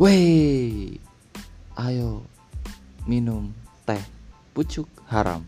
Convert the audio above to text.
Wey, ayo minum teh pucuk haram.